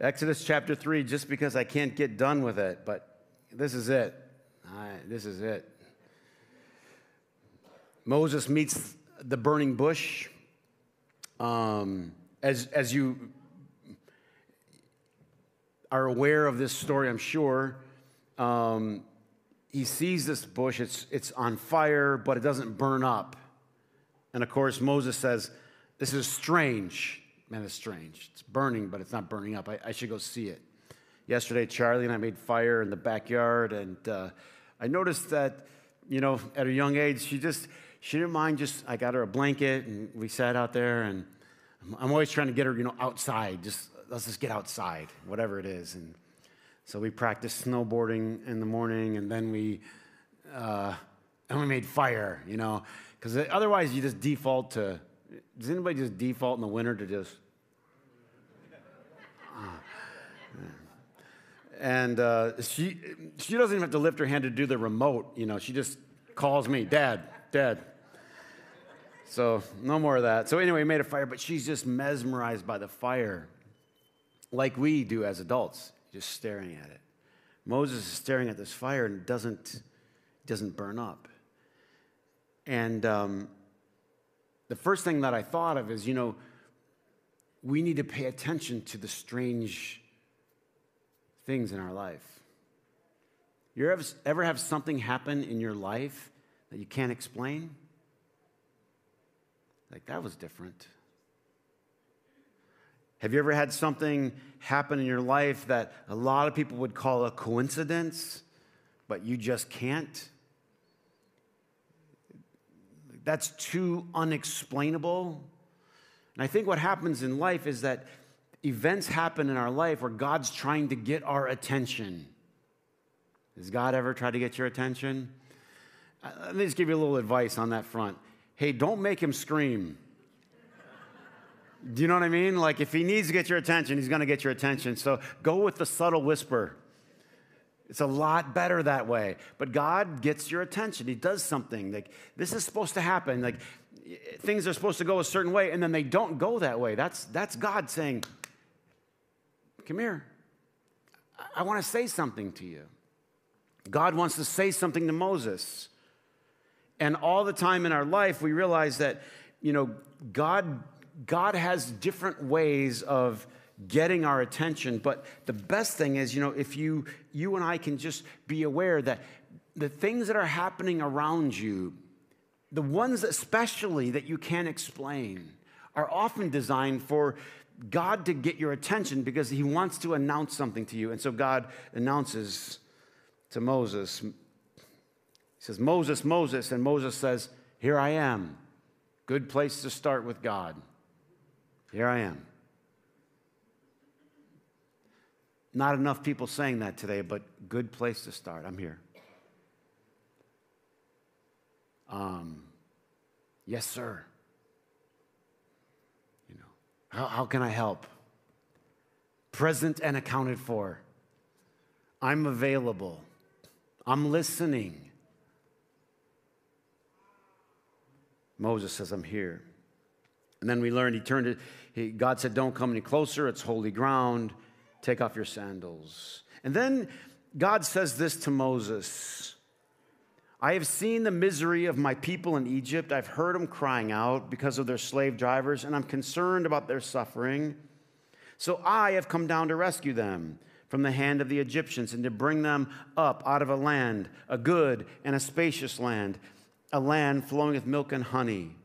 Exodus chapter 3, just because I can't get done with it, but this is it. this is it. Moses meets the burning bush. Um, as, as you are aware of this story, I'm sure, um, he sees this bush. It's, it's on fire, but it doesn't burn up. And of course, Moses says, This is strange. Man, it's strange. It's burning, but it's not burning up. I, I should go see it. Yesterday, Charlie and I made fire in the backyard, and uh, I noticed that, you know, at a young age, she just, she didn't mind just, I got her a blanket, and we sat out there, and I'm always trying to get her, you know, outside. Just, let's just get outside, whatever it is. And so we practiced snowboarding in the morning, and then we, uh, and we made fire, you know, because otherwise you just default to does anybody just default in the winter to just? And uh, she, she doesn't even have to lift her hand to do the remote. You know, she just calls me, Dad, Dad. So no more of that. So anyway, we made a fire, but she's just mesmerized by the fire, like we do as adults, just staring at it. Moses is staring at this fire and it doesn't doesn't burn up. And um, the first thing that I thought of is, you know, we need to pay attention to the strange things in our life. You ever, ever have something happen in your life that you can't explain? Like, that was different. Have you ever had something happen in your life that a lot of people would call a coincidence, but you just can't? That's too unexplainable. And I think what happens in life is that events happen in our life where God's trying to get our attention. Has God ever tried to get your attention? Uh, let me just give you a little advice on that front. Hey, don't make him scream. Do you know what I mean? Like, if he needs to get your attention, he's going to get your attention. So go with the subtle whisper. It's a lot better that way. But God gets your attention. He does something. Like this is supposed to happen. Like things are supposed to go a certain way, and then they don't go that way. That's that's God saying, Come here. I want to say something to you. God wants to say something to Moses. And all the time in our life, we realize that, you know, God, God has different ways of getting our attention. But the best thing is, you know, if you you and I can just be aware that the things that are happening around you, the ones especially that you can't explain, are often designed for God to get your attention because he wants to announce something to you. And so God announces to Moses, he says, Moses, Moses. And Moses says, Here I am. Good place to start with God. Here I am. Not enough people saying that today, but good place to start. I'm here. Um, yes, sir. You know, how, how can I help? Present and accounted for. I'm available. I'm listening. Moses says, I'm here. And then we learned he turned it, God said, Don't come any closer, it's holy ground. Take off your sandals. And then God says this to Moses I have seen the misery of my people in Egypt. I've heard them crying out because of their slave drivers, and I'm concerned about their suffering. So I have come down to rescue them from the hand of the Egyptians and to bring them up out of a land, a good and a spacious land, a land flowing with milk and honey.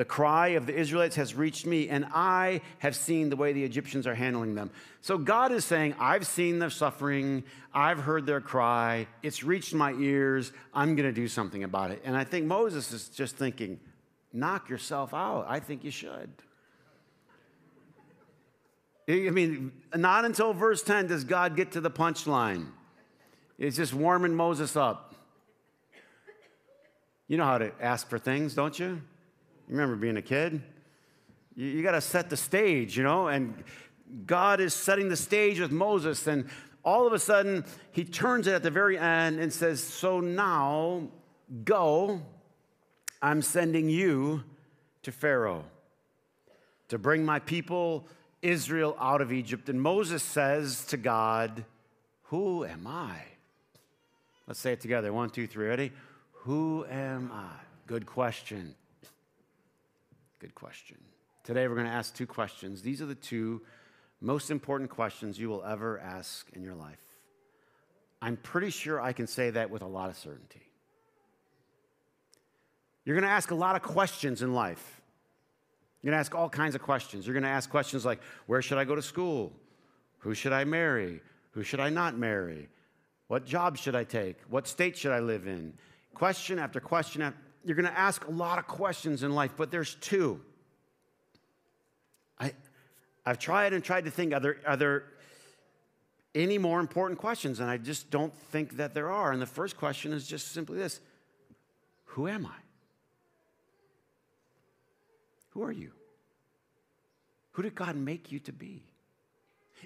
The cry of the Israelites has reached me, and I have seen the way the Egyptians are handling them. So God is saying, I've seen their suffering, I've heard their cry, it's reached my ears, I'm going to do something about it. And I think Moses is just thinking, knock yourself out. I think you should. I mean, not until verse 10 does God get to the punchline. It's just warming Moses up. You know how to ask for things, don't you? You remember being a kid? You, you got to set the stage, you know? And God is setting the stage with Moses. And all of a sudden, he turns it at the very end and says, So now go, I'm sending you to Pharaoh to bring my people Israel out of Egypt. And Moses says to God, Who am I? Let's say it together. One, two, three. Ready? Who am I? Good question. Good question. Today we're going to ask two questions. These are the two most important questions you will ever ask in your life. I'm pretty sure I can say that with a lot of certainty. You're going to ask a lot of questions in life. You're going to ask all kinds of questions. You're going to ask questions like Where should I go to school? Who should I marry? Who should I not marry? What job should I take? What state should I live in? Question after question. After, you're going to ask a lot of questions in life, but there's two. I, I've tried and tried to think are there, are there any more important questions? And I just don't think that there are. And the first question is just simply this Who am I? Who are you? Who did God make you to be?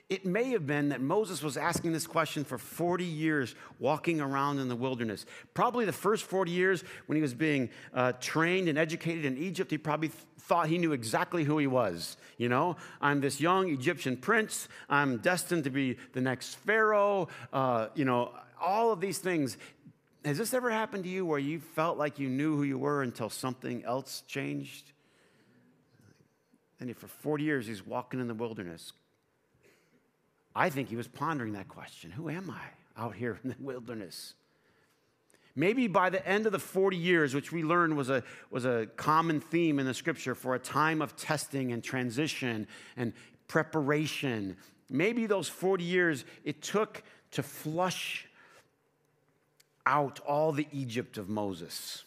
It may have been that Moses was asking this question for 40 years walking around in the wilderness. Probably the first 40 years when he was being uh, trained and educated in Egypt, he probably th- thought he knew exactly who he was. You know, I'm this young Egyptian prince, I'm destined to be the next Pharaoh, uh, you know, all of these things. Has this ever happened to you where you felt like you knew who you were until something else changed? And for 40 years, he's walking in the wilderness, I think he was pondering that question Who am I out here in the wilderness? Maybe by the end of the 40 years, which we learned was a, was a common theme in the scripture for a time of testing and transition and preparation, maybe those 40 years it took to flush out all the Egypt of Moses.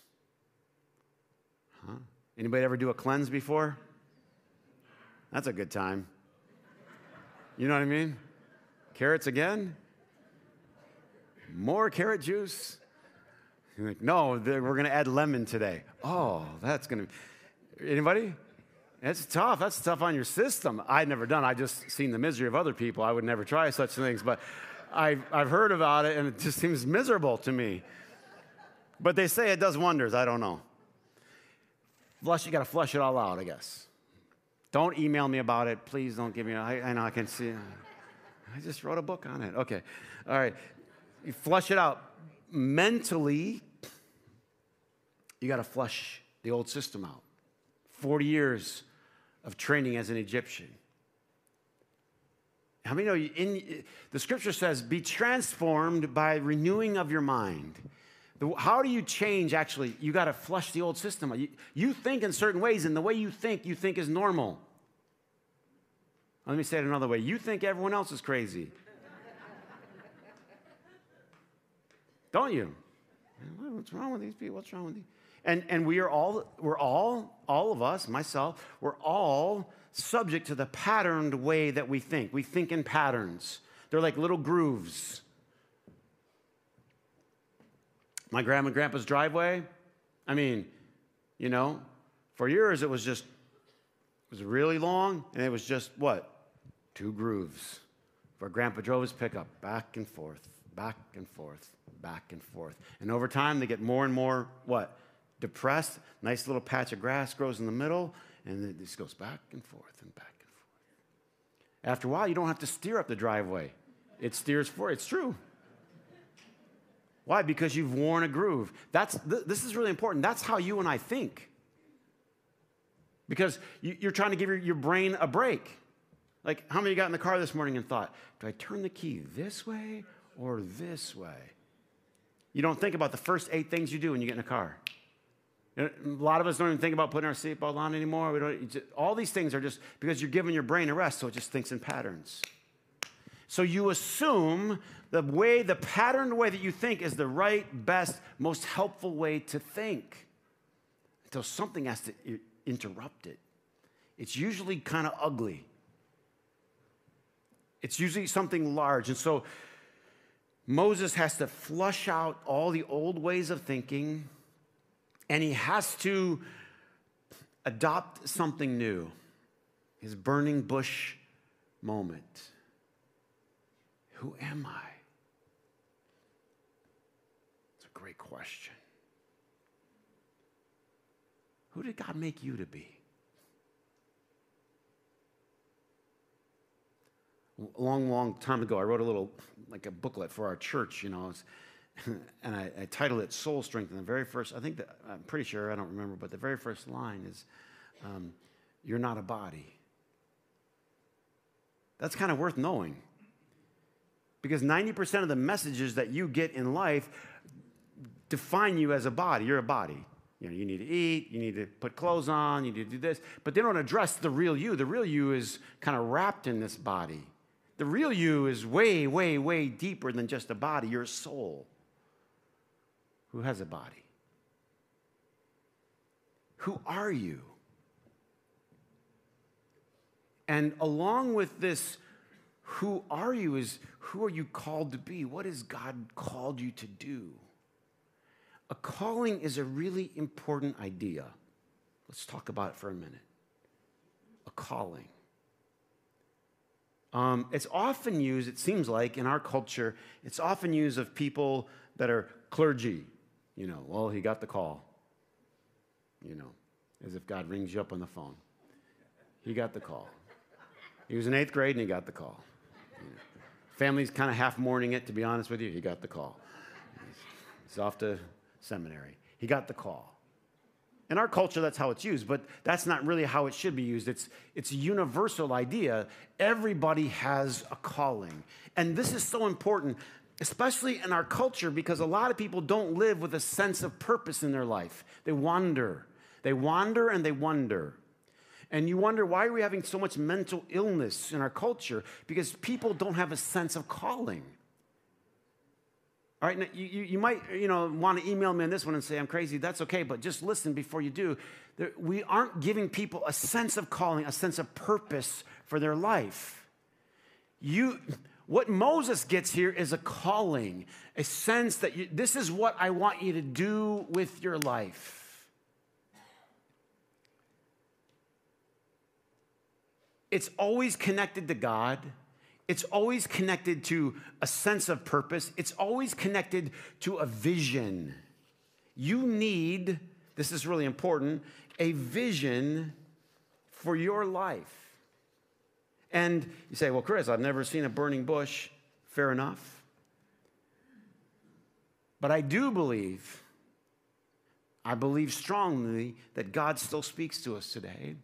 Huh? Anybody ever do a cleanse before? That's a good time. You know what I mean? Carrots again? More carrot juice? You're like, no, we're going to add lemon today. Oh, that's going to. Anybody? That's tough. That's tough on your system. I'd never done. I just seen the misery of other people. I would never try such things, but I've, I've heard about it, and it just seems miserable to me. But they say it does wonders. I don't know. Flush, you got to flush it all out, I guess. Don't email me about it. Please don't give me. I, I know I can see. I just wrote a book on it. Okay. All right. You flush it out. Mentally, you got to flush the old system out. 40 years of training as an Egyptian. How many know you, in, the scripture says, be transformed by renewing of your mind. How do you change actually? You got to flush the old system. You, you think in certain ways, and the way you think, you think is normal. Let me say it another way. You think everyone else is crazy. Don't you? What's wrong with these people? What's wrong with these? And, and we are all, we're all, all of us, myself, we're all subject to the patterned way that we think. We think in patterns. They're like little grooves. My grandma and grandpa's driveway, I mean, you know, for years it was just, it was really long, and it was just what? Two grooves where grandpa drove his pickup back and forth, back and forth, back and forth. And over time, they get more and more what? Depressed. Nice little patch of grass grows in the middle, and it just goes back and forth and back and forth. After a while, you don't have to steer up the driveway, it steers for It's true. Why? Because you've worn a groove. That's, th- this is really important. That's how you and I think. Because you, are trying to give your, your brain a break. Like, how many got in the car this morning and thought, do I turn the key this way or this way? You don't think about the first eight things you do when you get in a car. A lot of us don't even think about putting our seatbelt on anymore. We don't, all these things are just because you're giving your brain a rest, so it just thinks in patterns. So you assume the way, the patterned way that you think is the right, best, most helpful way to think until something has to interrupt it. It's usually kind of ugly. It's usually something large. And so Moses has to flush out all the old ways of thinking, and he has to adopt something new his burning bush moment. Who am I? It's a great question. Who did God make you to be? a long, long time ago, I wrote a little, like a booklet for our church, you know, and I, I, titled it Soul Strength. And the very first, I think that, I'm pretty sure, I don't remember, but the very first line is, um, You're not a body. That's kind of worth knowing. Because 90% of the messages that you get in life define you as a body. You're a body. You know, you need to eat, you need to put clothes on, you need to do this, but they don't address the real you. The real you is kind of wrapped in this body. The real you is way, way, way deeper than just a body. You're a soul who has a body. Who are you? And along with this, who are you is who are you called to be? What has God called you to do? A calling is a really important idea. Let's talk about it for a minute. A calling. Um, it's often used, it seems like, in our culture, it's often used of people that are clergy. You know, well, he got the call. You know, as if God rings you up on the phone. He got the call. He was in eighth grade and he got the call. You know, family's kind of half mourning it, to be honest with you. He got the call. He's off to seminary. He got the call. In our culture, that's how it's used, but that's not really how it should be used. It's, it's a universal idea. Everybody has a calling. And this is so important, especially in our culture, because a lot of people don't live with a sense of purpose in their life. They wander. They wander and they wonder. And you wonder why are we having so much mental illness in our culture? Because people don't have a sense of calling. All right, now you, you might you know, want to email me on this one and say I'm crazy. That's okay, but just listen before you do. There, we aren't giving people a sense of calling, a sense of purpose for their life. You, what Moses gets here is a calling, a sense that you, this is what I want you to do with your life. It's always connected to God. It's always connected to a sense of purpose. It's always connected to a vision. You need, this is really important, a vision for your life. And you say, well, Chris, I've never seen a burning bush. Fair enough. But I do believe, I believe strongly that God still speaks to us today.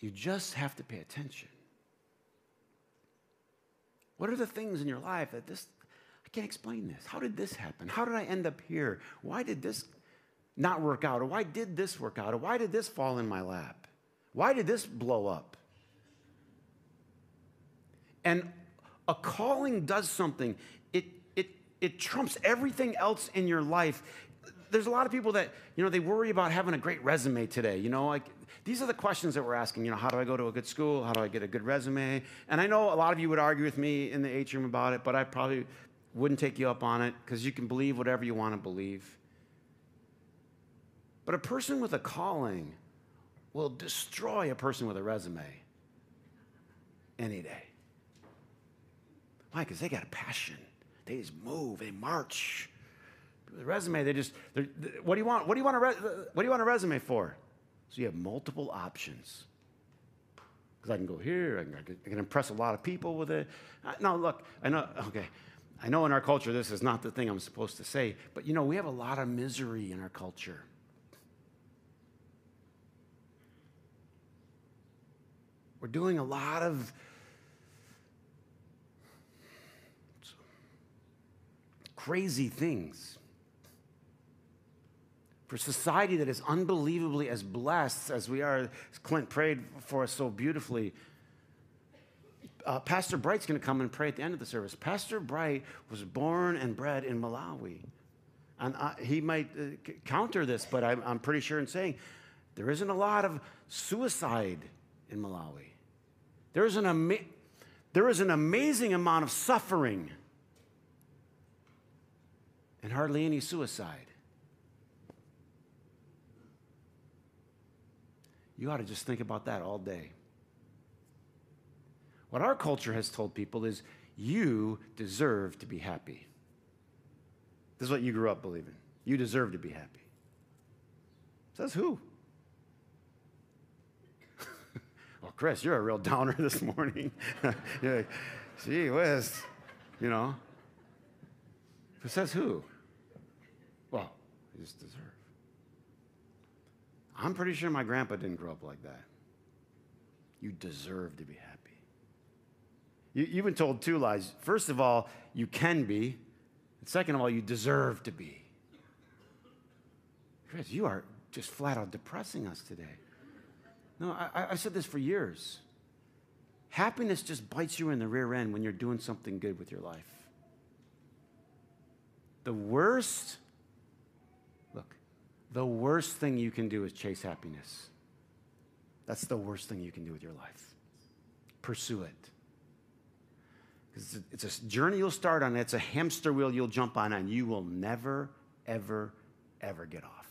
You just have to pay attention. What are the things in your life that this, I can't explain this. How did this happen? How did I end up here? Why did this not work out? Or why did this work out? Or why did this fall in my lap? Why did this blow up? And a calling does something. It, it, it trumps everything else in your life. There's a lot of people that, you know, they worry about having a great resume today. You know, like these are the questions that we're asking. You know, how do I go to a good school? How do I get a good resume? And I know a lot of you would argue with me in the atrium about it, but I probably wouldn't take you up on it because you can believe whatever you want to believe. But a person with a calling will destroy a person with a resume any day. Why? Because they got a passion. They just move, they march. The resume, they just, what do you want? What do you want a, re- what do you want a resume for? So you have multiple options. Because I can go here, I can, I can, impress a lot of people with it. Uh, no, look, I know, okay, I know in our culture this is not the thing I'm supposed to say, but you know, we have a lot of misery in our culture. We're doing a lot of crazy things for society that is unbelievably as blessed as we are, Clint prayed for us so beautifully. Uh, Pastor Bright's going to come and pray at the end of the service. Pastor Bright was born and bred in Malawi. And he might uh, c- counter this, but I'm, I'm pretty sure in saying there isn't a lot of suicide in Malawi. There is an, ama- there is an amazing amount of suffering and hardly any suicide. You ought to just think about that all day. What our culture has told people is you deserve to be happy. This is what you grew up believing. You deserve to be happy. Says who? Well, Chris, you're a real downer this morning. you're like, gee whiz, you know. Who says who? Well, you just deserve. I'm pretty sure my grandpa didn't grow up like that. You deserve to be happy. You, you've been told two lies. First of all, you can be. And second of all, you deserve to be. Chris, you are just flat out depressing us today. No, I, I said this for years. Happiness just bites you in the rear end when you're doing something good with your life. The worst, the worst thing you can do is chase happiness. That's the worst thing you can do with your life. Pursue it. Because it's a journey you'll start on, it's a hamster wheel you'll jump on, and you will never, ever, ever get off.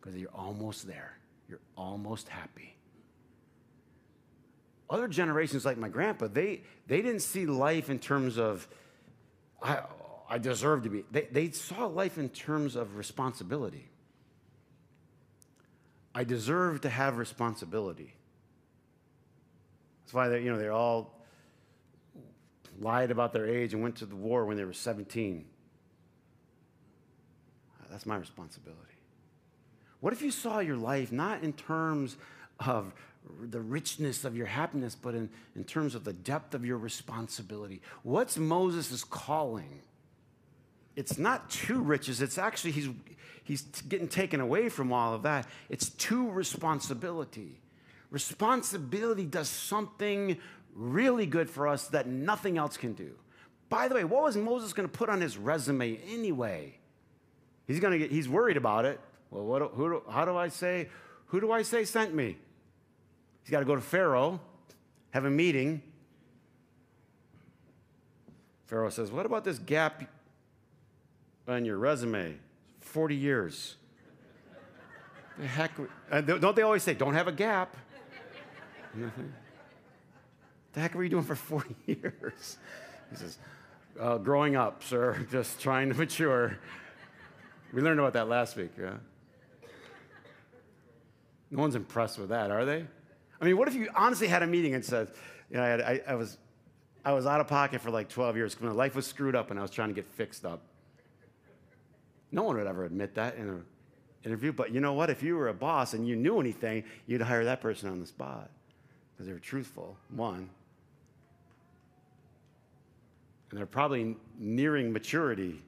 Because you're almost there. You're almost happy. Other generations, like my grandpa, they, they didn't see life in terms of, I, I deserve to be. They, they saw life in terms of responsibility. I deserve to have responsibility. That's why they, you know, they're all lied about their age and went to the war when they were 17. That's my responsibility. What if you saw your life not in terms of the richness of your happiness, but in, in terms of the depth of your responsibility? What's Moses' calling? It's not two riches, it's actually he's, he's getting taken away from all of that. It's two responsibility. Responsibility does something really good for us that nothing else can do. By the way, what was Moses going to put on his resume anyway? He's going to get, he's worried about it. Well, what, who, how do I say, who do I say sent me? He's got to go to Pharaoh, have a meeting. Pharaoh says, What about this gap on your resume? 40 years. the heck? Uh, don't they always say, Don't have a gap? the heck were you doing for 40 years? He says, uh, growing up, sir, just trying to mature. We learned about that last week, yeah? No one's impressed with that, are they? I mean, what if you honestly had a meeting and said, you know, I, had, I, I was, I was out of pocket for like 12 years because my life was screwed up and I was trying to get fixed up. No one would ever admit that in an interview. But you know what? If you were a boss and you knew anything, you'd hire that person on the spot because they were truthful, one. And they're probably nearing maturity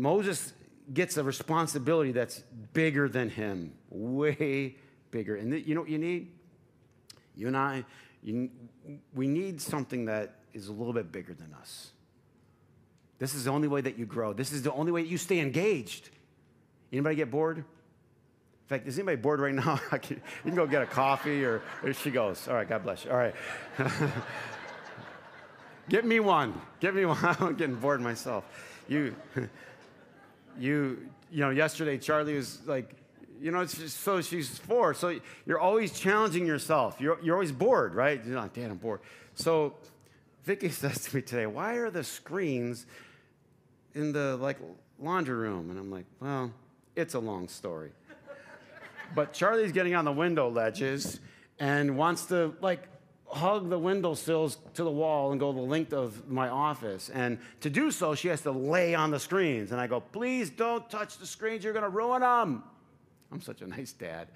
Moses gets a responsibility that's bigger than him, way bigger. And you know what you need? You and I, you, we need something that is a little bit bigger than us. This is the only way that you grow. This is the only way that you stay engaged. Anybody get bored? In fact, is anybody bored right now? you can go get a coffee or there she goes. All right, God bless you. All right. Get me one. Get me one. I'm getting bored myself. You you, you know, yesterday Charlie was like, you know, it's just, so she's four. So you're always challenging yourself. You're, you're always bored, right? You're like, Dad, I'm bored. So Vicky says to me today, why are the screens in the like laundry room? And I'm like, well, it's a long story. but Charlie's getting on the window ledges and wants to like hug the window sills to the wall and go the length of my office. And to do so, she has to lay on the screens. And I go, please don't touch the screens, you're going to ruin them. I'm such a nice dad.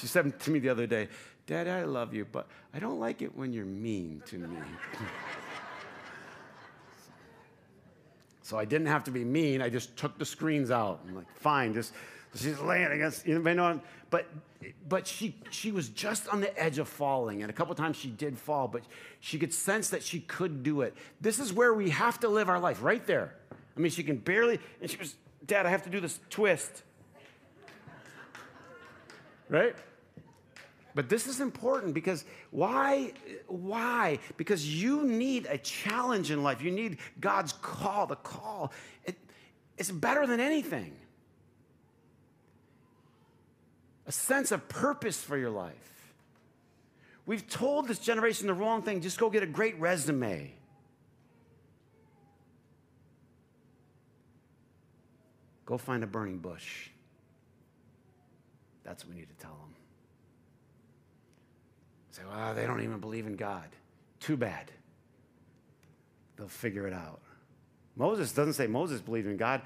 She said to me the other day, Dad, I love you, but I don't like it when you're mean to me. so I didn't have to be mean. I just took the screens out. I'm like, fine, just she's laying against, you know, but but she she was just on the edge of falling, and a couple times she did fall, but she could sense that she could do it. This is where we have to live our life, right there. I mean, she can barely, and she was, Dad, I have to do this twist. Right? But this is important because why? Why? Because you need a challenge in life. You need God's call. The call. It, it's better than anything a sense of purpose for your life. We've told this generation the wrong thing just go get a great resume. Go find a burning bush. That's what we need to tell them. Say, well, they don't even believe in God. Too bad. They'll figure it out. Moses doesn't say Moses believed in God.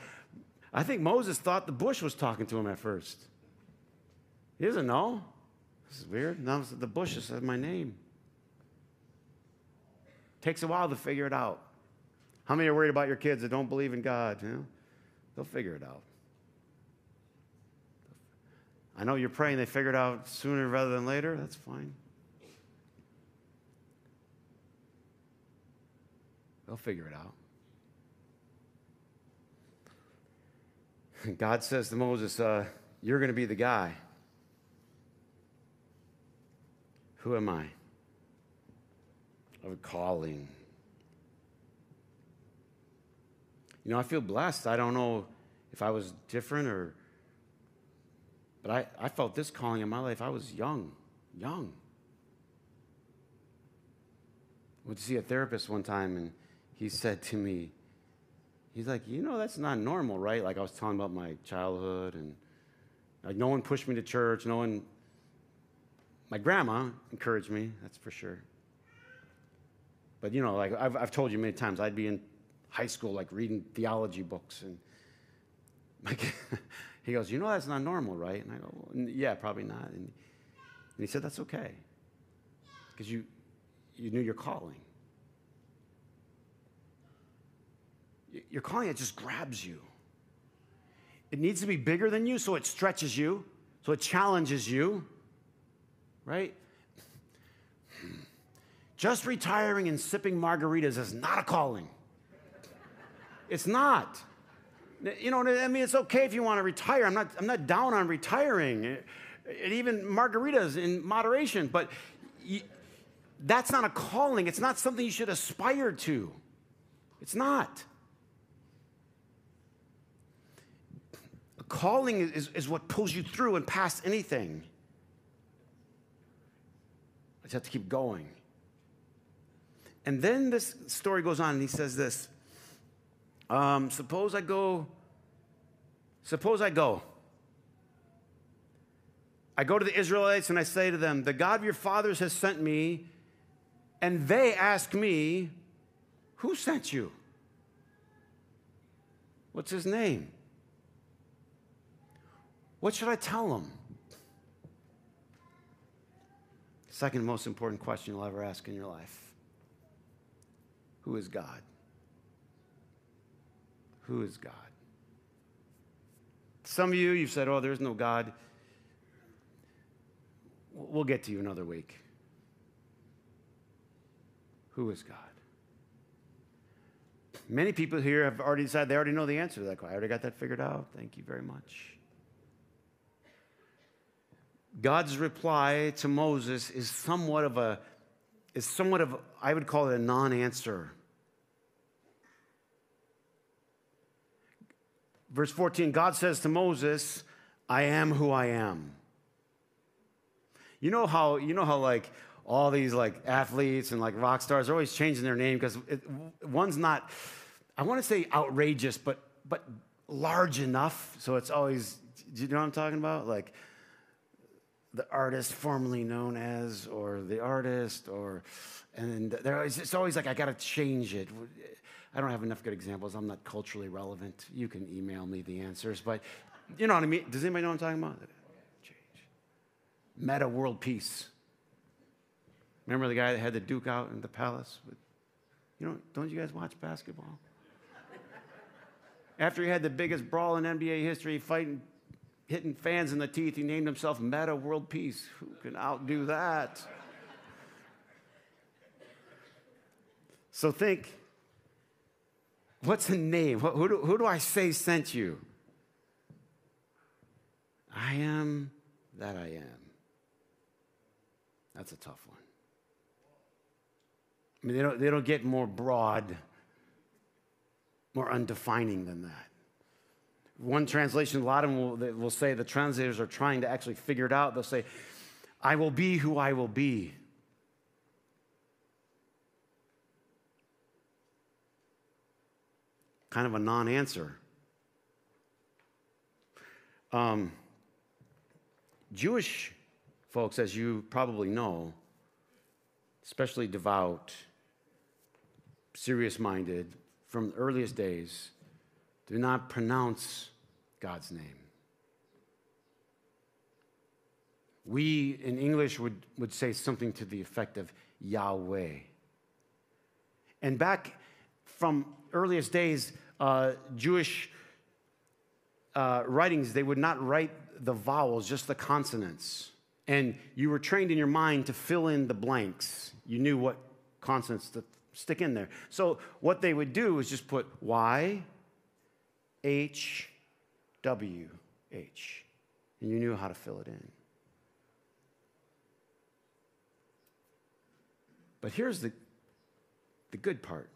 I think Moses thought the bush was talking to him at first. He doesn't know. This is weird. Now the bush said my name. Takes a while to figure it out. How many are worried about your kids that don't believe in God? You know, they'll figure it out. I know you're praying they figure it out sooner rather than later. That's fine. They'll figure it out. God says to Moses, uh, You're going to be the guy. Who am I? Of a calling. You know, I feel blessed. I don't know if I was different or, but I, I felt this calling in my life. I was young, young. I went to see a therapist one time and he said to me, he's like, you know, that's not normal, right? Like I was telling about my childhood and like no one pushed me to church. No one, my grandma encouraged me, that's for sure. But you know, like I've, I've told you many times, I'd be in high school, like reading theology books. And like, he goes, You know, that's not normal, right? And I go, well, Yeah, probably not. And, and he said, That's okay. Because you, you knew your calling. Your calling, it just grabs you. It needs to be bigger than you, so it stretches you, so it challenges you, right? Just retiring and sipping margaritas is not a calling. It's not. You know, I mean, it's okay if you want to retire. I'm not, I'm not down on retiring, eh, and even margaritas in moderation, but you, that's not a calling. It's not something you should aspire to. It's not. Calling is, is what pulls you through and past anything. I just have to keep going. And then this story goes on, and he says this um, suppose I go, suppose I go. I go to the Israelites and I say to them, The God of your fathers has sent me, and they ask me, Who sent you? What's his name? What should I tell them? Second most important question you'll ever ask in your life Who is God? Who is God? Some of you, you've said, oh, there's no God. We'll get to you another week. Who is God? Many people here have already decided they already know the answer to that question. I already got that figured out. Thank you very much. God's reply to Moses is somewhat of a, is somewhat of, I would call it a non answer. Verse 14 God says to Moses, I am who I am. You know how, you know how like all these like athletes and like rock stars are always changing their name because one's not, I want to say outrageous, but, but large enough. So it's always, do you know what I'm talking about? Like the artist formerly known as, or the artist, or, and they're always, it's always like, I got to change it. Eh, I don't have enough good examples. I'm not culturally relevant. You can email me the answers, but you know what I mean? Does anybody know what I'm talking about? Change. Metta world peace. Remember the guy that had the Duke out in the palace? With, you know, don't you guys watch basketball? After he had the biggest brawl in NBA history, fighting, hitting fans in the teeth, he named himself Metta World Peace. Who can outdo that? So think What's a name? Who do, who do I say sent you? I am that I am. That's a tough one. I mean, they don't, they don't get more broad, more undefining than that. One translation, a lot of them will, will say the translators are trying to actually figure it out. They'll say, I will be who I will be. kind of a non answer. Um, Jewish folks, as you probably know, especially devout, serious minded, from the earliest days, do not pronounce God's name. We in English would, would say something to the effect of Yahweh. And back from earliest days, uh, Jewish uh, writings, they would not write the vowels, just the consonants. And you were trained in your mind to fill in the blanks. You knew what consonants to stick in there. So what they would do is just put Y, H, W, H. And you knew how to fill it in. But here's the, the good part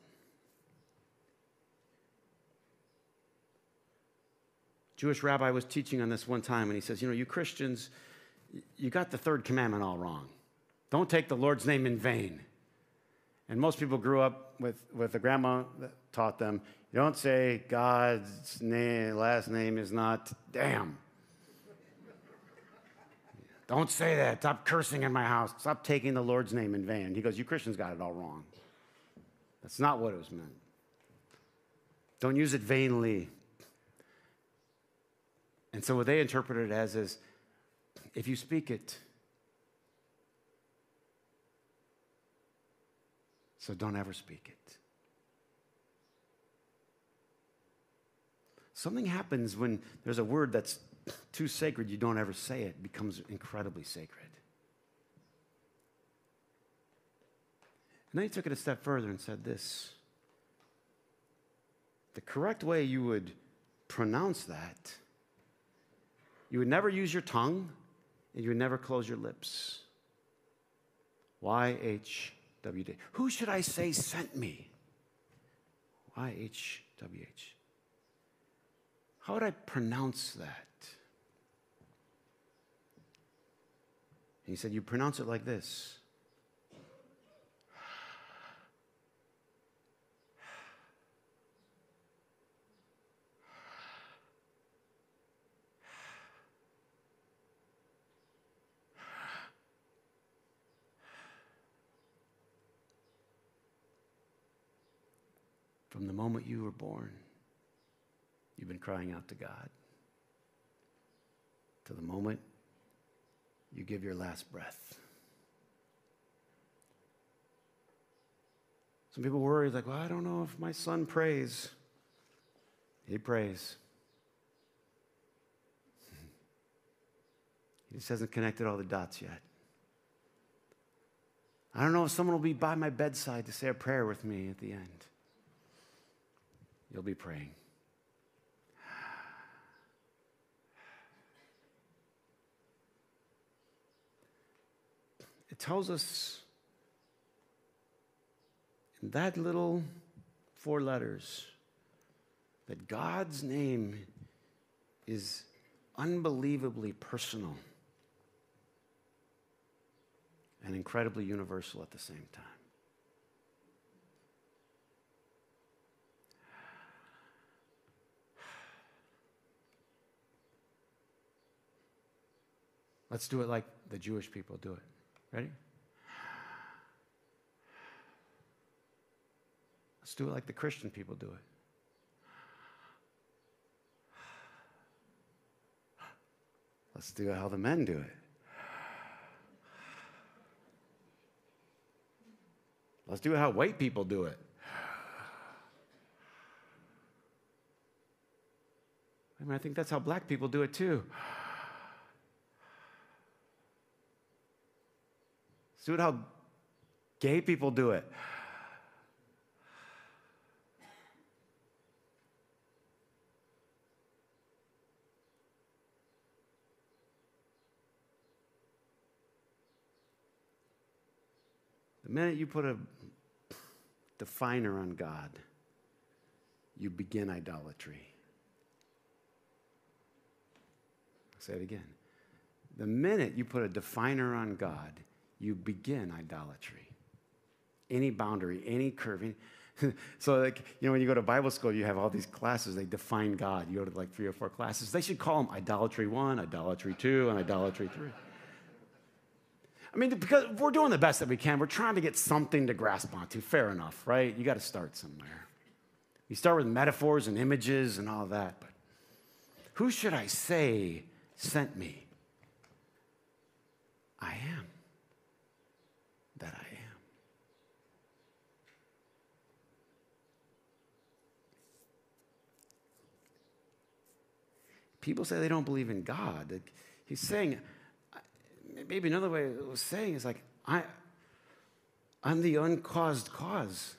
Jewish rabbi was teaching on this one time, and he says, You know, you Christians, you got the third commandment all wrong. Don't take the Lord's name in vain. And most people grew up with, with a grandma that taught them, you don't say God's name, last name is not damn. Don't say that. Stop cursing in my house. Stop taking the Lord's name in vain. He goes, You Christians got it all wrong. That's not what it was meant. Don't use it vainly. And so what they interpreted it as is if you speak it, so don't ever speak it. Something happens when there's a word that's too sacred, you don't ever say it, it becomes incredibly sacred. And then he took it a step further and said this the correct way you would pronounce that you would never use your tongue, and you would never close your lips. YHWH. Who should I say sent me? YHWH. How would I pronounce that? He said, You pronounce it like this From the moment you were born, you've been crying out to God. To the moment you give your last breath. Some people worry, like, well, I don't know if my son prays. He prays. He just hasn't connected all the dots yet. I don't know if someone will be by my bedside to say a prayer with me at the end you'll be praying. It tells us in that little four letters that God's name is unbelievably personal and incredibly universal at the same time. Let's do it like the Jewish people do it. Ready? Let's do it like the Christian people do it. Let's do it how the men do it. Let's do it how white people do it. I mean, I think that's how black people do it too. See how gay people do it. The minute you put a definer on God, you begin idolatry. I'll say it again. The minute you put a definer on God, you begin idolatry. Any boundary, any curving. so, like, you know, when you go to Bible school, you have all these classes. They define God. You go to like three or four classes. They should call them idolatry one, idolatry two, and idolatry three. I mean, because we're doing the best that we can. We're trying to get something to grasp onto. Fair enough, right? You got to start somewhere. You start with metaphors and images and all that. But who should I say sent me? I am that I am. People say they don't believe in God. He's saying, maybe another way of saying is like, I, I'm the uncaused cause.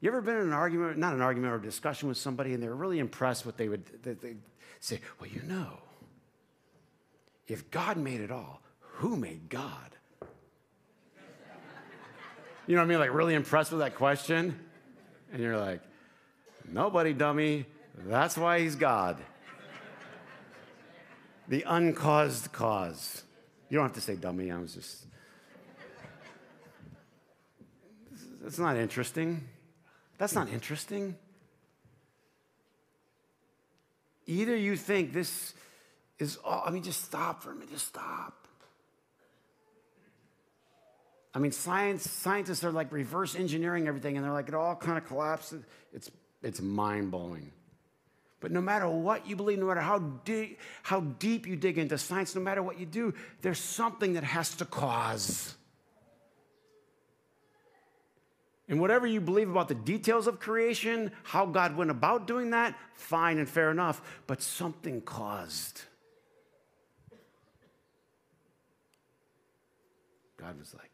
You ever been in an argument, not an argument or a discussion with somebody, and they're really impressed what they would they say, well, you know, if God made it all, who made God? You know what I mean? Like, really impressed with that question? And you're like, nobody, dummy. That's why he's God. The uncaused cause. You don't have to say dummy, I was just. That's not interesting. That's not interesting. Either you think this is all, I mean, just stop for a minute, just stop. I mean, science, scientists are like reverse engineering everything, and they're like, it all kind of collapses. It's, it's mind blowing. But no matter what you believe, no matter how deep, how deep you dig into science, no matter what you do, there's something that has to cause. And whatever you believe about the details of creation, how God went about doing that, fine and fair enough, but something caused. God was like,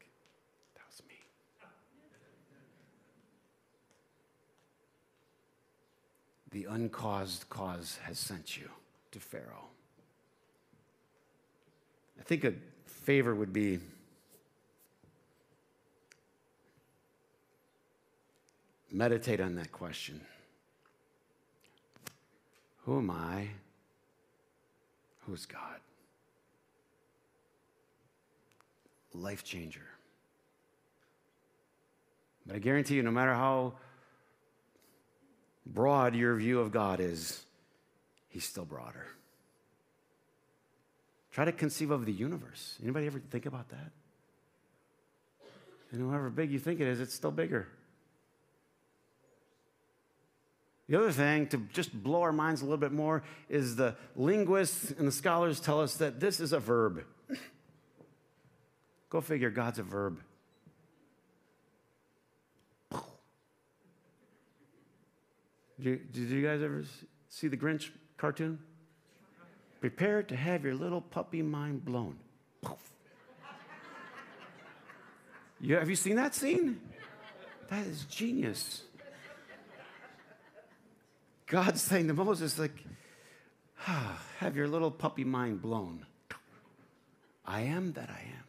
the uncaused cause has sent you to Pharaoh. I think a favor would be meditate on that question Who am I? Who's God? Life changer. But I guarantee you, no matter how broad your view of God is, He's still broader. Try to conceive of the universe. Anybody ever think about that? And however big you think it is, it's still bigger. The other thing to just blow our minds a little bit more is the linguists and the scholars tell us that this is a verb. Go figure, God's a verb. Did you, did you guys ever see the Grinch cartoon? Prepare to have your little puppy mind blown. You, have you seen that scene? That is genius. God's saying to Moses, like, ah, have your little puppy mind blown. I am that I am.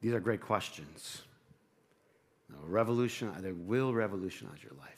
These are great questions revolution, they will revolutionize your life.